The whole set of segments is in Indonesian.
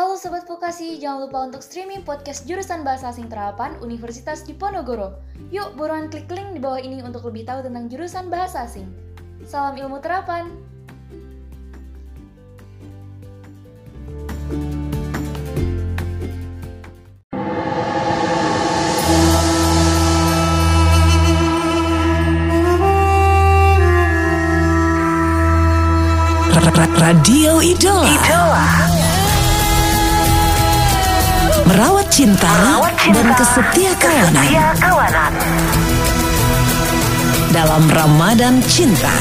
Halo Sobat Vokasi, jangan lupa untuk streaming podcast jurusan Bahasa Asing Terapan Universitas Diponegoro. Yuk buruan klik link di bawah ini untuk lebih tahu tentang jurusan Bahasa Asing. Salam ilmu terapan! Radio Idola. Merawat cinta, dan kesetia kawanan. Dalam Ramadan Cinta.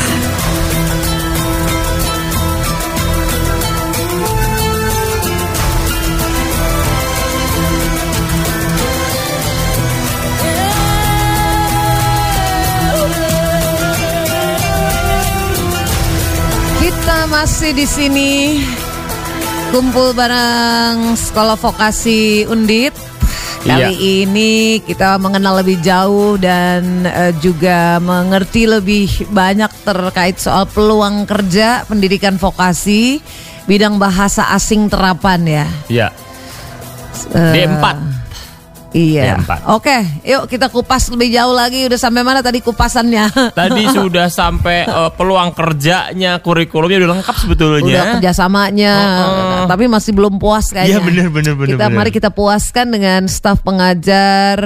Kita masih di sini kumpul bareng Sekolah Vokasi Undip. Kali ini kita mengenal lebih jauh dan eh, juga mengerti lebih banyak terkait soal peluang kerja pendidikan vokasi bidang bahasa asing terapan ya. Iya. Eh, D4. Iya. D4. Oke, yuk kita kupas lebih jauh lagi. Udah sampai mana tadi kupasannya? Tadi sudah sampai eh, peluang kerjanya, kurikulumnya udah lengkap sebetulnya. Udah kerjasamanya, Heeh. tapi masih belum puas kayaknya. Iya bener bener bener. kita bener. mari kita puaskan dengan staf pengajar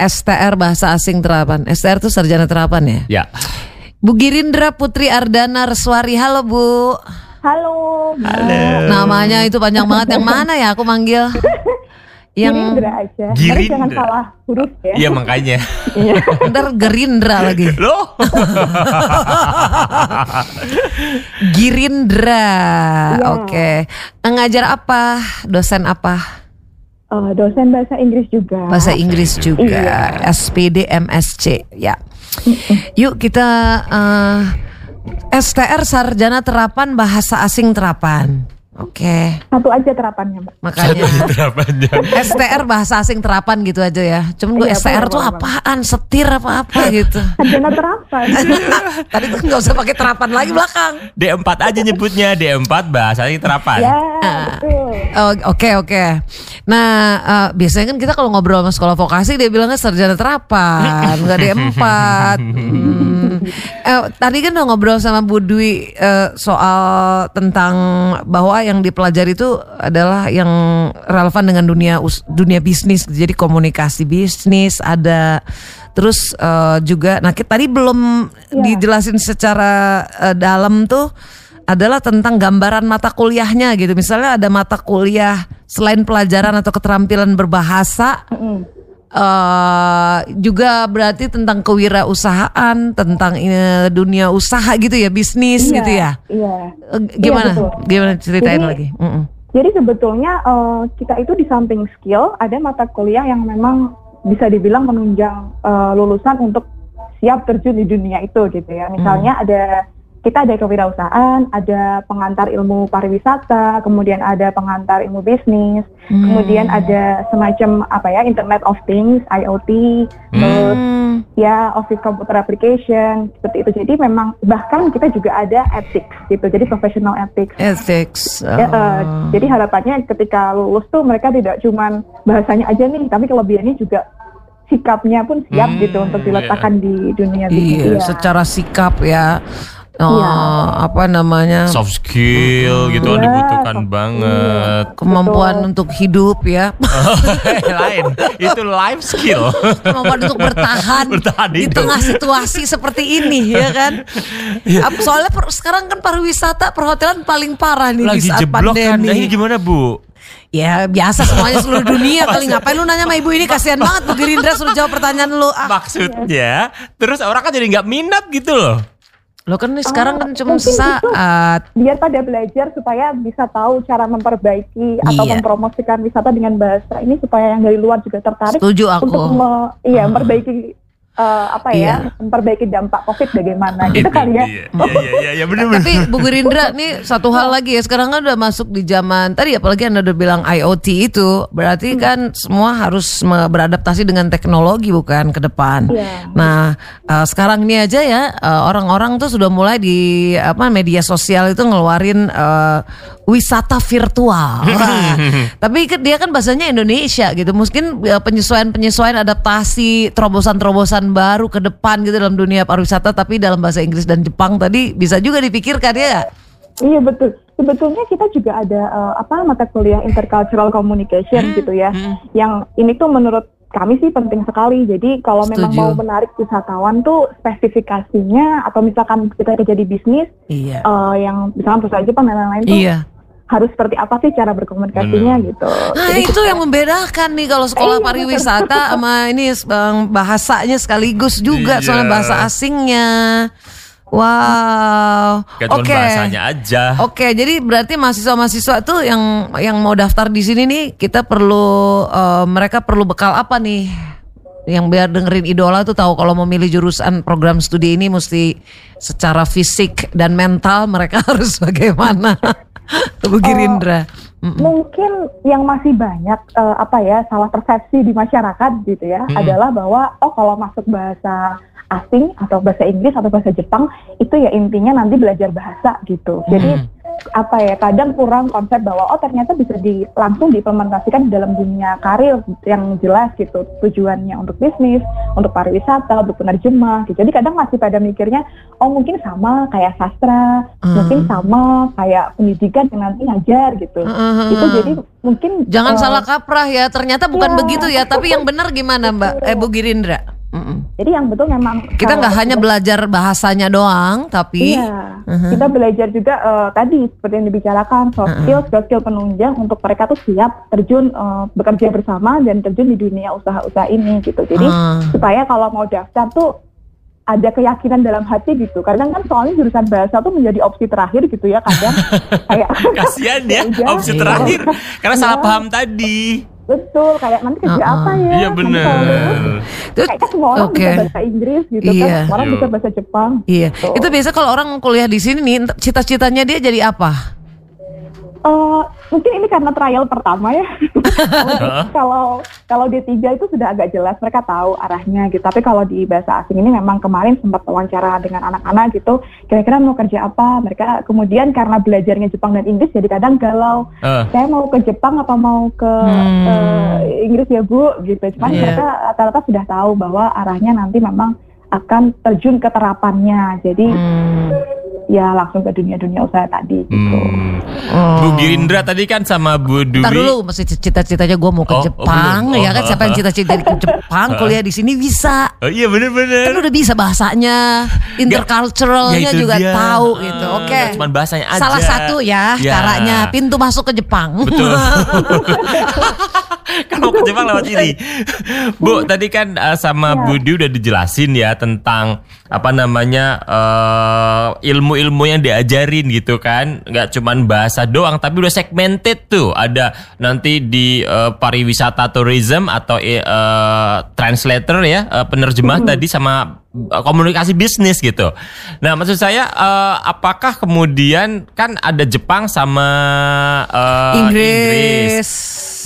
STR Bahasa Asing Terapan. STR itu sarjana terapan ya. Ya. Bu Girindra Putri Ardana Reswari. Halo Bu. Halo, Halo. Namanya itu panjang banget. Yang mana ya aku manggil? Yang Gerindra aja. Gerindra. Jangan salah huruf ya. Iya makanya. ntar Gerindra lagi. Loh. Girindra. Iya. Oke. Ngajar apa? Dosen apa? Eh, dosen bahasa Inggris juga. Bahasa Inggris juga. Iya. SPD MSc. Ya. Yuk kita eh, STR Sarjana Terapan Bahasa Asing Terapan. Oke. Satu aja terapannya, Mbak. Makanya Terapannya. STR Bahasa Asing Terapan gitu aja ya. Cuman gue Iya, STR boleh, tuh boleh, apaan? Setir apa-apa gitu. Sarjana terapan. Tadi tuh nggak usah pakai terapan lagi belakang. D4 aja nyebutnya. D4 bahasanya terapan. ya, Ah. betul. Oh, Oke oke. Nah eh, biasanya kan kita kalau ngobrol sama sekolah vokasi dia bilangnya sarjana terapan, nggak di empat. Hmm. Eh, tadi kan udah ngobrol sama Bu Dwi eh, soal tentang bahwa yang dipelajari itu adalah yang relevan dengan dunia us- dunia bisnis. Jadi komunikasi bisnis ada. Terus eh, juga, nah kita tadi belum Iya. dijelasin secara eh, dalam tuh adalah tentang gambaran mata kuliahnya gitu. Misalnya ada mata kuliah selain pelajaran atau keterampilan berbahasa, Mm-mm. Eh juga berarti tentang kewirausahaan, tentang eh, dunia usaha gitu ya, bisnis Iya, gitu ya. Iya. Eh, gimana? betul. gimana ceritain Jadi- lagi? Mm-mm. Jadi sebetulnya eh, kita itu di samping skill ada mata kuliah yang memang bisa dibilang menunjang eh, lulusan untuk siap terjun di dunia itu gitu ya. Misalnya ada kita ada kewirausahaan, ada pengantar ilmu pariwisata, kemudian ada pengantar ilmu bisnis, kemudian ada semacam apa ya Internet of Things (IoT), terus Hmm. ya office computer application seperti itu. Jadi memang bahkan kita juga ada ethics gitu. Jadi professional ethics. Ethics. Ya, eh, oh. jadi harapannya ketika lulus tuh mereka tidak cuman bahasanya aja nih, tapi kelebihannya juga sikapnya pun siap Hmm, gitu untuk diletakkan di dunia Iya, bisnis. Iya. secara sikap ya. Oh, Iya. apa namanya? Soft skill gitu kan Iya, dibutuhkan soft banget. Kemampuan Betul. untuk hidup ya. Lain. Itu life skill. kemampuan untuk bertahan, Bertahan di tengah situasi seperti ini ya kan. Ap- Soalnya per- sekarang kan pariwisata perhotelan paling parah nih di Lagi saat jeblok kan. pandemi. Nah, ini gimana Bu? Ya biasa semuanya seluruh dunia kali ngapain lu nanya sama ibu ini kasihan banget Bu Gerindra suruh jawab pertanyaan lu. Ah, Maksudnya, terus orang kan jadi nggak minat gitu loh. Lo kan nih sekarang kan cuma sesaat. Biar pada belajar supaya bisa tahu cara memperbaiki atau Iya. mempromosikan wisata dengan bahasa ini supaya yang dari luar juga tertarik Setuju aku. untuk me- iya memperbaiki eh, apa Iya. ya memperbaiki dampak COVID bagaimana gitu Itu kali ya. Iya iya iya ya, bener bener. Tapi Bu Gerindra nih satu hal lagi ya sekarang kan udah masuk di zaman tadi apalagi anda udah bilang IoT itu berarti kan semua harus beradaptasi dengan teknologi bukan ke depan. Iya. Nah eh, sekarang ini aja ya eh, orang-orang tuh sudah mulai di apa media sosial itu ngeluarin eh, wisata virtual. Wah, Tapi dia kan bahasanya Indonesia gitu. Mungkin eh, penyesuaian-penyesuaian adaptasi terobosan-terobosan baru ke depan gitu dalam dunia pariwisata tapi dalam bahasa Inggris dan Jepang tadi bisa juga dipikirkan ya. Iya betul. Sebetulnya kita juga ada eh, apa mata kuliah intercultural communication gitu ya. Yang ini tuh menurut kami sih penting sekali. Jadi kalau memang mau menarik wisatawan tuh spesifikasinya atau misalkan kita kerja di bisnis Iya. eh, yang misalkan perusahaan Jepang dan lain-lain tuh Iya. Harus seperti apa sih cara berkomunikasinya gitu. Nah Jadi itu yang membedakan nih kalau sekolah Iya, pariwisata sama ini bang, bahasanya sekaligus juga Iya. soalnya bahasa asingnya. Wow. Gak Oke. bahasanya aja. Oke, jadi berarti mahasiswa-mahasiswa tuh yang yang mau daftar di sini nih kita perlu eh, mereka perlu bekal apa nih? Yang biar dengerin idola tuh tahu kalau mau milih jurusan program studi ini mesti secara fisik dan mental mereka harus bagaimana? Bu Girindra. Mm-mm. mungkin yang masih banyak eh, apa ya salah persepsi di masyarakat gitu ya adalah bahwa oh kalau masuk bahasa asing atau bahasa Inggris atau bahasa Jepang itu ya intinya nanti belajar bahasa gitu. Jadi apa ya kadang kurang konsep bahwa oh ternyata bisa di langsung diimplementasikan di dalam dunia karir yang jelas gitu tujuannya untuk bisnis, untuk pariwisata, untuk penerjemah gitu. Jadi kadang masih pada mikirnya oh mungkin sama kayak sastra, mungkin sama kayak pendidikan yang nanti ngajar gitu. Heeh. Itu jadi mungkin Jangan eh, salah kaprah ya. Ternyata bukan Iya. begitu ya. Tapi yang benar gimana Mbak? Eh Bu Girindra. Jadi yang betul memang Kita nggak hanya kita- belajar bahasanya doang, tapi Iya, Mhm. kita belajar juga eh, tadi seperti yang dibicarakan soft skill, skill skill penunjang untuk mereka tuh siap terjun eh, bekerja bersama dan terjun di dunia usaha-usaha ini gitu. Jadi Ah. supaya kalau mau daftar tuh ada keyakinan dalam hati gitu. Kadang kan soalnya jurusan bahasa tuh menjadi opsi terakhir gitu ya kadang kayak Kasihan ya udah, opsi terakhir karena salah Iya. paham tadi. Betul, kayak nanti kerja Uh-uh. apa ya? Iya kalau lulus, Terus- Kayaknya semua orang Oke. bisa bahasa Inggris gitu Iya. kan, semua orang Yo. bisa bahasa Jepang. Iya, Gitu. itu biasa kalau orang kuliah di sini nih, cita-citanya dia jadi apa? Eh, mungkin ini karena trial pertama ya. Kalau kalau D3 itu sudah agak jelas mereka tahu arahnya gitu. Tapi kalau di bahasa asing ini memang kemarin sempat wawancara dengan anak-anak gitu, kira-kira mau kerja apa? Mereka kemudian karena belajarnya Jepang dan Inggris jadi kadang galau. Eh. Saya mau ke Jepang apa mau ke Hmm. eh, Inggris ya Bu gitu. Cuman Iya. mereka rata-rata sudah tahu bahwa arahnya nanti memang akan terjun ke terapannya. Jadi Hmm. Ya langsung ke dunia-dunia usaha tadi gitu. Hmm. Oh. Bu Girindra tadi kan sama Bu Dwi. Ntar dulu mesti cita-citanya gue mau ke Oh, oh, Jepang belum. ya kan Oh. siapa yang cita-cita ke Jepang kuliah di sini bisa Oh iya kan bener-bener. udah bisa bahasanya interculturalnya Ya, juga dia. tahu gitu oke nggak cuman bahasanya aja. salah satu ya, Ya. caranya pintu masuk ke Jepang Betul. mau ke Jepang lewat ini. Bu, tadi kan uh, sama Ya. Budi udah dijelasin ya tentang apa namanya uh, ilmu-ilmu yang diajarin gitu kan. nggak cuman bahasa doang tapi udah segmented tuh. Ada nanti di uh, pariwisata tourism atau uh, translator ya, uh, penerjemah tadi sama komunikasi bisnis gitu. Nah, maksud saya uh, apakah kemudian kan ada Jepang sama uh, Inggris.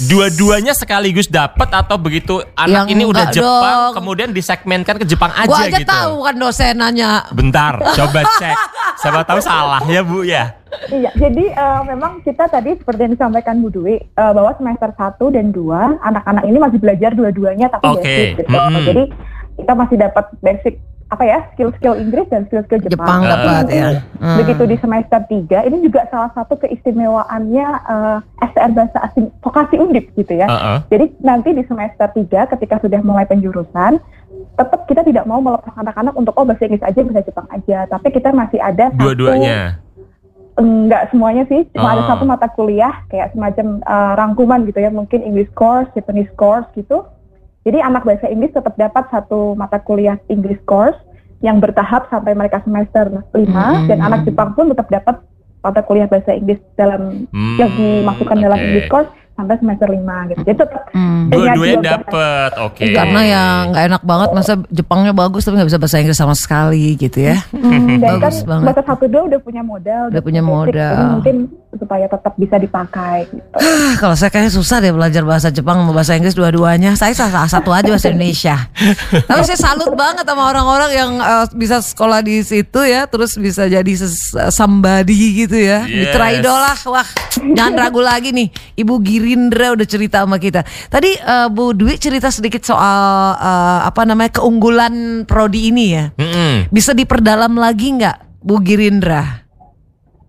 Dua-duanya sekaligus dapat atau begitu anak Yang ini udah Jepang dong. kemudian disegmenkan ke Jepang aja, Gua aja gitu. tahu kan dosenanya. Bentar, coba cek. Siapa tahu salah ya Bu ya. Iya, jadi eh, memang kita tadi seperti yang disampaikan Bu Dwi eh, bahwa semester 1 dan 2 anak-anak ini masih belajar dua-duanya tapi Oke, basic gitu. mm-mm. Jadi kita masih dapat basic apa ya skill-skill Inggris dan skill-skill Jepang. Jepang Tapi dapat, mungkin ya. Hmm. Begitu di semester 3 ini juga salah satu keistimewaannya eh, STR bahasa asing vokasi undip gitu ya. Heeh. Jadi nanti di semester 3 ketika sudah mulai penjurusan tetap kita tidak mau melepas anak-anak untuk oh bahasa Inggris aja bahasa Jepang aja, tapi kita masih ada satu Dua-duanya. enggak semuanya sih cuma ada Oh. satu mata kuliah kayak semacam uh, rangkuman gitu ya mungkin English course Japanese course gitu jadi anak bahasa Inggris tetap dapat satu mata kuliah English course yang bertahap sampai mereka semester 5 Hmm. dan anak Jepang pun tetap dapat mata kuliah bahasa Inggris dalam Hmm, yang dimasukkan dalam oke. English course sampai semester 5 gitu. Jadi tetap Hmm. punya Dua-duanya dua bahasa. dapet, oke. Karena ya nggak enak banget masa Jepangnya bagus tapi nggak bisa bahasa Inggris sama sekali gitu ya. Hmm, dan kan Bagus banget. semester satu dua udah punya modal, Udah punya basic. modal. Jadi mungkin supaya tetap bisa dipakai gitu. Ah, Kalau saya kayaknya susah deh belajar bahasa Jepang sama bahasa Inggris dua-duanya. Saya salah satu aja bahasa Indonesia. Tapi saya salut banget sama orang-orang yang eh, bisa sekolah di situ ya, terus bisa jadi somebody gitu ya. Yes. Mitra idola, wah jangan ragu lagi nih. Ibu Girindra udah cerita sama kita. Tadi eh, Bu Dwi cerita sedikit soal eh, apa namanya keunggulan prodi ini ya. Mm-mm. Bisa diperdalam lagi nggak Bu Girindra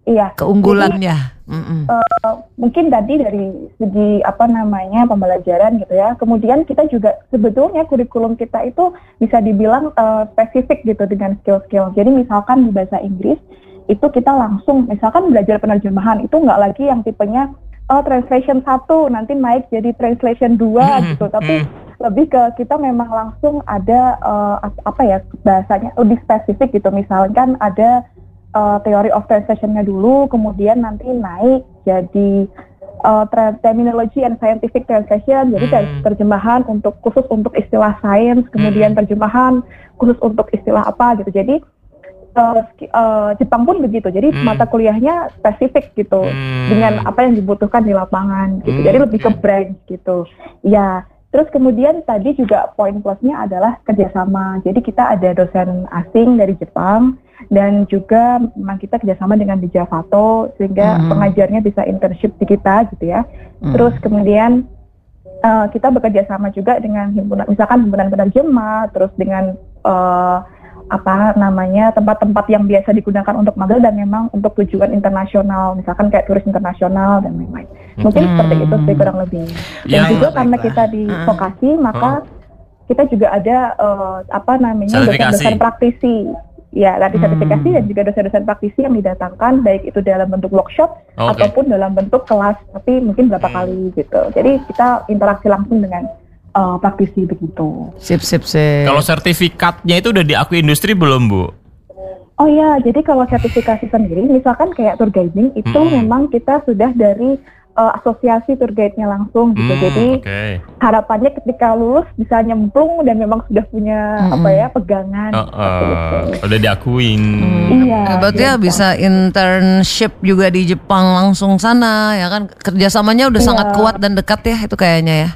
Iya. keunggulannya? Mm-mm. Eh, mungkin tadi dari segi apa namanya pembelajaran gitu ya. Kemudian kita juga sebetulnya kurikulum kita itu bisa dibilang eh, spesifik gitu dengan skill-skill. Jadi misalkan di bahasa Inggris itu kita langsung misalkan belajar penerjemahan itu nggak lagi yang tipenya oh translation satu nanti naik jadi translation dua Hmm, gitu. Tapi hmm. lebih ke kita memang langsung ada eh, ap- apa ya bahasanya lebih spesifik gitu. Misalkan ada uh, theory of translation-nya dulu, kemudian nanti naik jadi uh, tra- terminology and scientific translation, jadi ter- Hmm. terjemahan untuk khusus untuk istilah sains, kemudian terjemahan khusus untuk istilah apa gitu. Jadi uh, uh, Jepang pun begitu, jadi Hmm. mata kuliahnya spesifik gitu Hmm. dengan apa yang dibutuhkan di lapangan gitu. Hmm, Jadi lebih ke branch gitu. Ya, terus kemudian tadi juga poin plusnya adalah kerjasama. Jadi kita ada dosen asing dari Jepang dan juga memang kita kerjasama dengan di Javato sehingga Hmm. pengajarnya bisa internship di kita gitu ya. Hmm. Terus kemudian eh, kita bekerja sama juga dengan himpunan, misalkan himpunan penerjemah, terus dengan eh, apa namanya tempat-tempat yang biasa digunakan untuk magang dan memang untuk tujuan internasional, misalkan kayak turis internasional dan lain-lain. Mungkin Hmm. seperti itu sih kurang lebih. Dan Yang- juga karena baiklah. kita di Hmm. vokasi, maka kita juga ada eh, apa namanya dosen-dosen praktisi. Ya, tadi Hmm. sertifikasi dan juga dosen-dosen praktisi yang didatangkan baik itu dalam bentuk workshop Oke. ataupun dalam bentuk kelas, tapi mungkin berapa Hmm. kali gitu. Jadi kita interaksi langsung dengan eh, praktisi begitu. Sip sip sip. Kalau sertifikatnya itu udah diakui industri belum, Bu? Oh ya, jadi kalau sertifikasi sendiri, misalkan kayak tour guiding itu Hmm. memang kita sudah dari eh, asosiasi tour guide-nya langsung gitu. Hmm, Jadi oke. harapannya ketika lulus bisa nyemplung dan memang sudah punya Mm-mm. apa ya pegangan. Itu. oh, udah diakuin. Iya. Ya, berarti ya bisa internship juga di Jepang langsung sana ya kan kerjasamanya udah Iya. sangat kuat dan dekat ya itu kayaknya ya.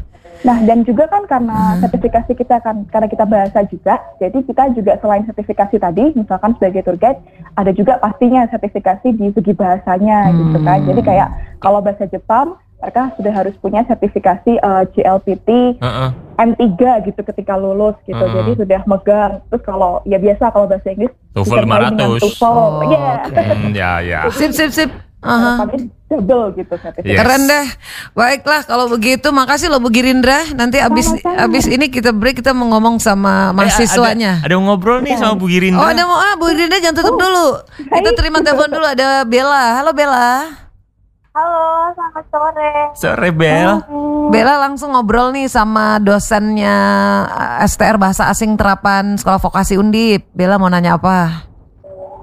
Nah, dan juga kan karena sertifikasi kita kan karena kita bahasa juga, jadi kita juga selain sertifikasi tadi, misalkan sebagai tour guide, ada juga pastinya sertifikasi di segi bahasanya gitu kan. Jadi kayak kalau bahasa Jepang, mereka sudah harus punya sertifikasi eh, GLPT Heeh. M3 gitu ketika lulus gitu. Hmm. Jadi sudah megang. Terus kalau ya biasa kalau bahasa Inggris TOEFL disertai dengan 500. TOEFL. Oh, Iya. Hmm, ya, ya. Sip sip sip. Aha. Harapannya double gitu. Yes. Keren deh. Baiklah kalau begitu makasih loh Bu Girindra. Nanti abis Sama-sama. abis ini kita break kita mau ngomong sama mahasiswanya. Eh, ada, ada yang ngobrol nih sama Bu Girinda. Oh ada mau ah Bu Girindra jangan tutup dulu. Kita terima telepon dulu ada Bella. Halo Bella. Halo, selamat sore. Sore Bel. Bella langsung ngobrol nih sama dosennya eh, STR Bahasa Asing Terapan Sekolah Vokasi Undip. Bella mau nanya apa?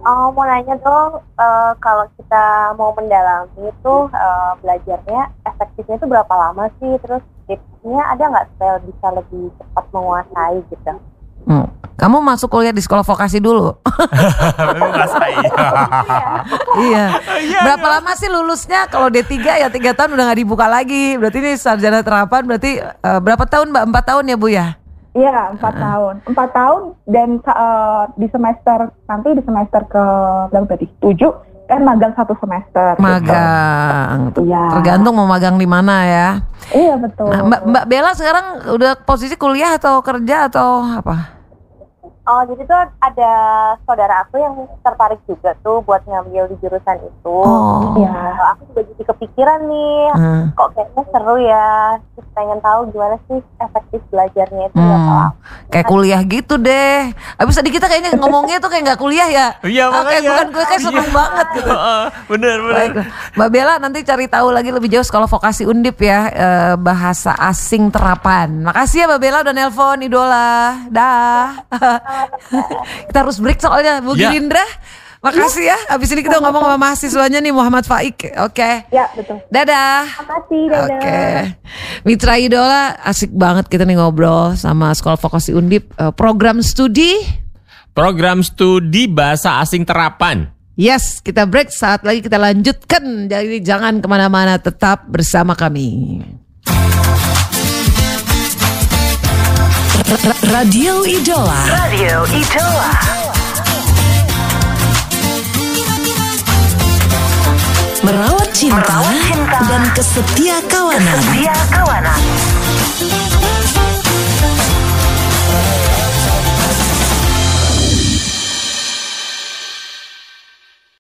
Oh, mau nanya dong, eh, kalau kita mau mendalami itu eh, belajarnya efektifnya itu berapa lama sih? Terus tipsnya ada nggak supaya bisa lebih cepat menguasai gitu? Hmm. Kamu masuk kuliah di sekolah vokasi dulu. iya. Berapa lama sih lulusnya? Kalau D3 ya tiga tahun udah nggak dibuka lagi. Berarti ini sarjana terapan. Berarti eh, berapa tahun Mbak? Empat tahun ya Bu ya? Iya, empat tahun. Empat tahun dan eh, di semester nanti di semester ke berapa tadi? Tujuh kan magang satu semester. gitu. Magang. Iya. Tergantung mau magang di mana ya. Iya betul. Nah, Mbak, Mbak Bella sekarang udah posisi kuliah atau kerja atau apa? Oh, jadi tuh ada saudara aku yang tertarik juga tuh buat ngambil di jurusan itu. Oh. Iya. Eh, aku juga jadi kepikiran nih, Hmm. kok kayaknya seru ya. Terus pengen tahu gimana sih efektif belajarnya itu berapa Hmm. Kayak kuliah gitu deh. Abis tadi kita kayaknya ngomongnya tuh kayak nggak kuliah ya. Iya, Ah, kayak bukan kuliah kayak seneng Iya. banget gitu. Heeh, bener bener. Baiklah. Mbak Bella nanti cari tahu lagi lebih jauh sekolah vokasi Undip ya eh, bahasa asing terapan. Makasih ya Mbak Bella udah nelpon idola. Dah. Kita harus break soalnya Bu Ya. Girindra. Makasih ya. Habis ini kita ngomong sama mahasiswanya nih Muhammad Faik. Oke. Ya, betul. Dadah. Makasih, Oke. dadah. Mitra Idola asik banget kita nih ngobrol sama Sekolah Vokasi Undip Eh, program studi. Program studi bahasa asing terapan. Yes, kita break saat lagi kita lanjutkan. Jadi jangan ke mana-mana, tetap bersama kami. Radio Idola. Radio Idola. merawat cinta, merawat cinta dan kesetia kawanan. Kesetia kawanan.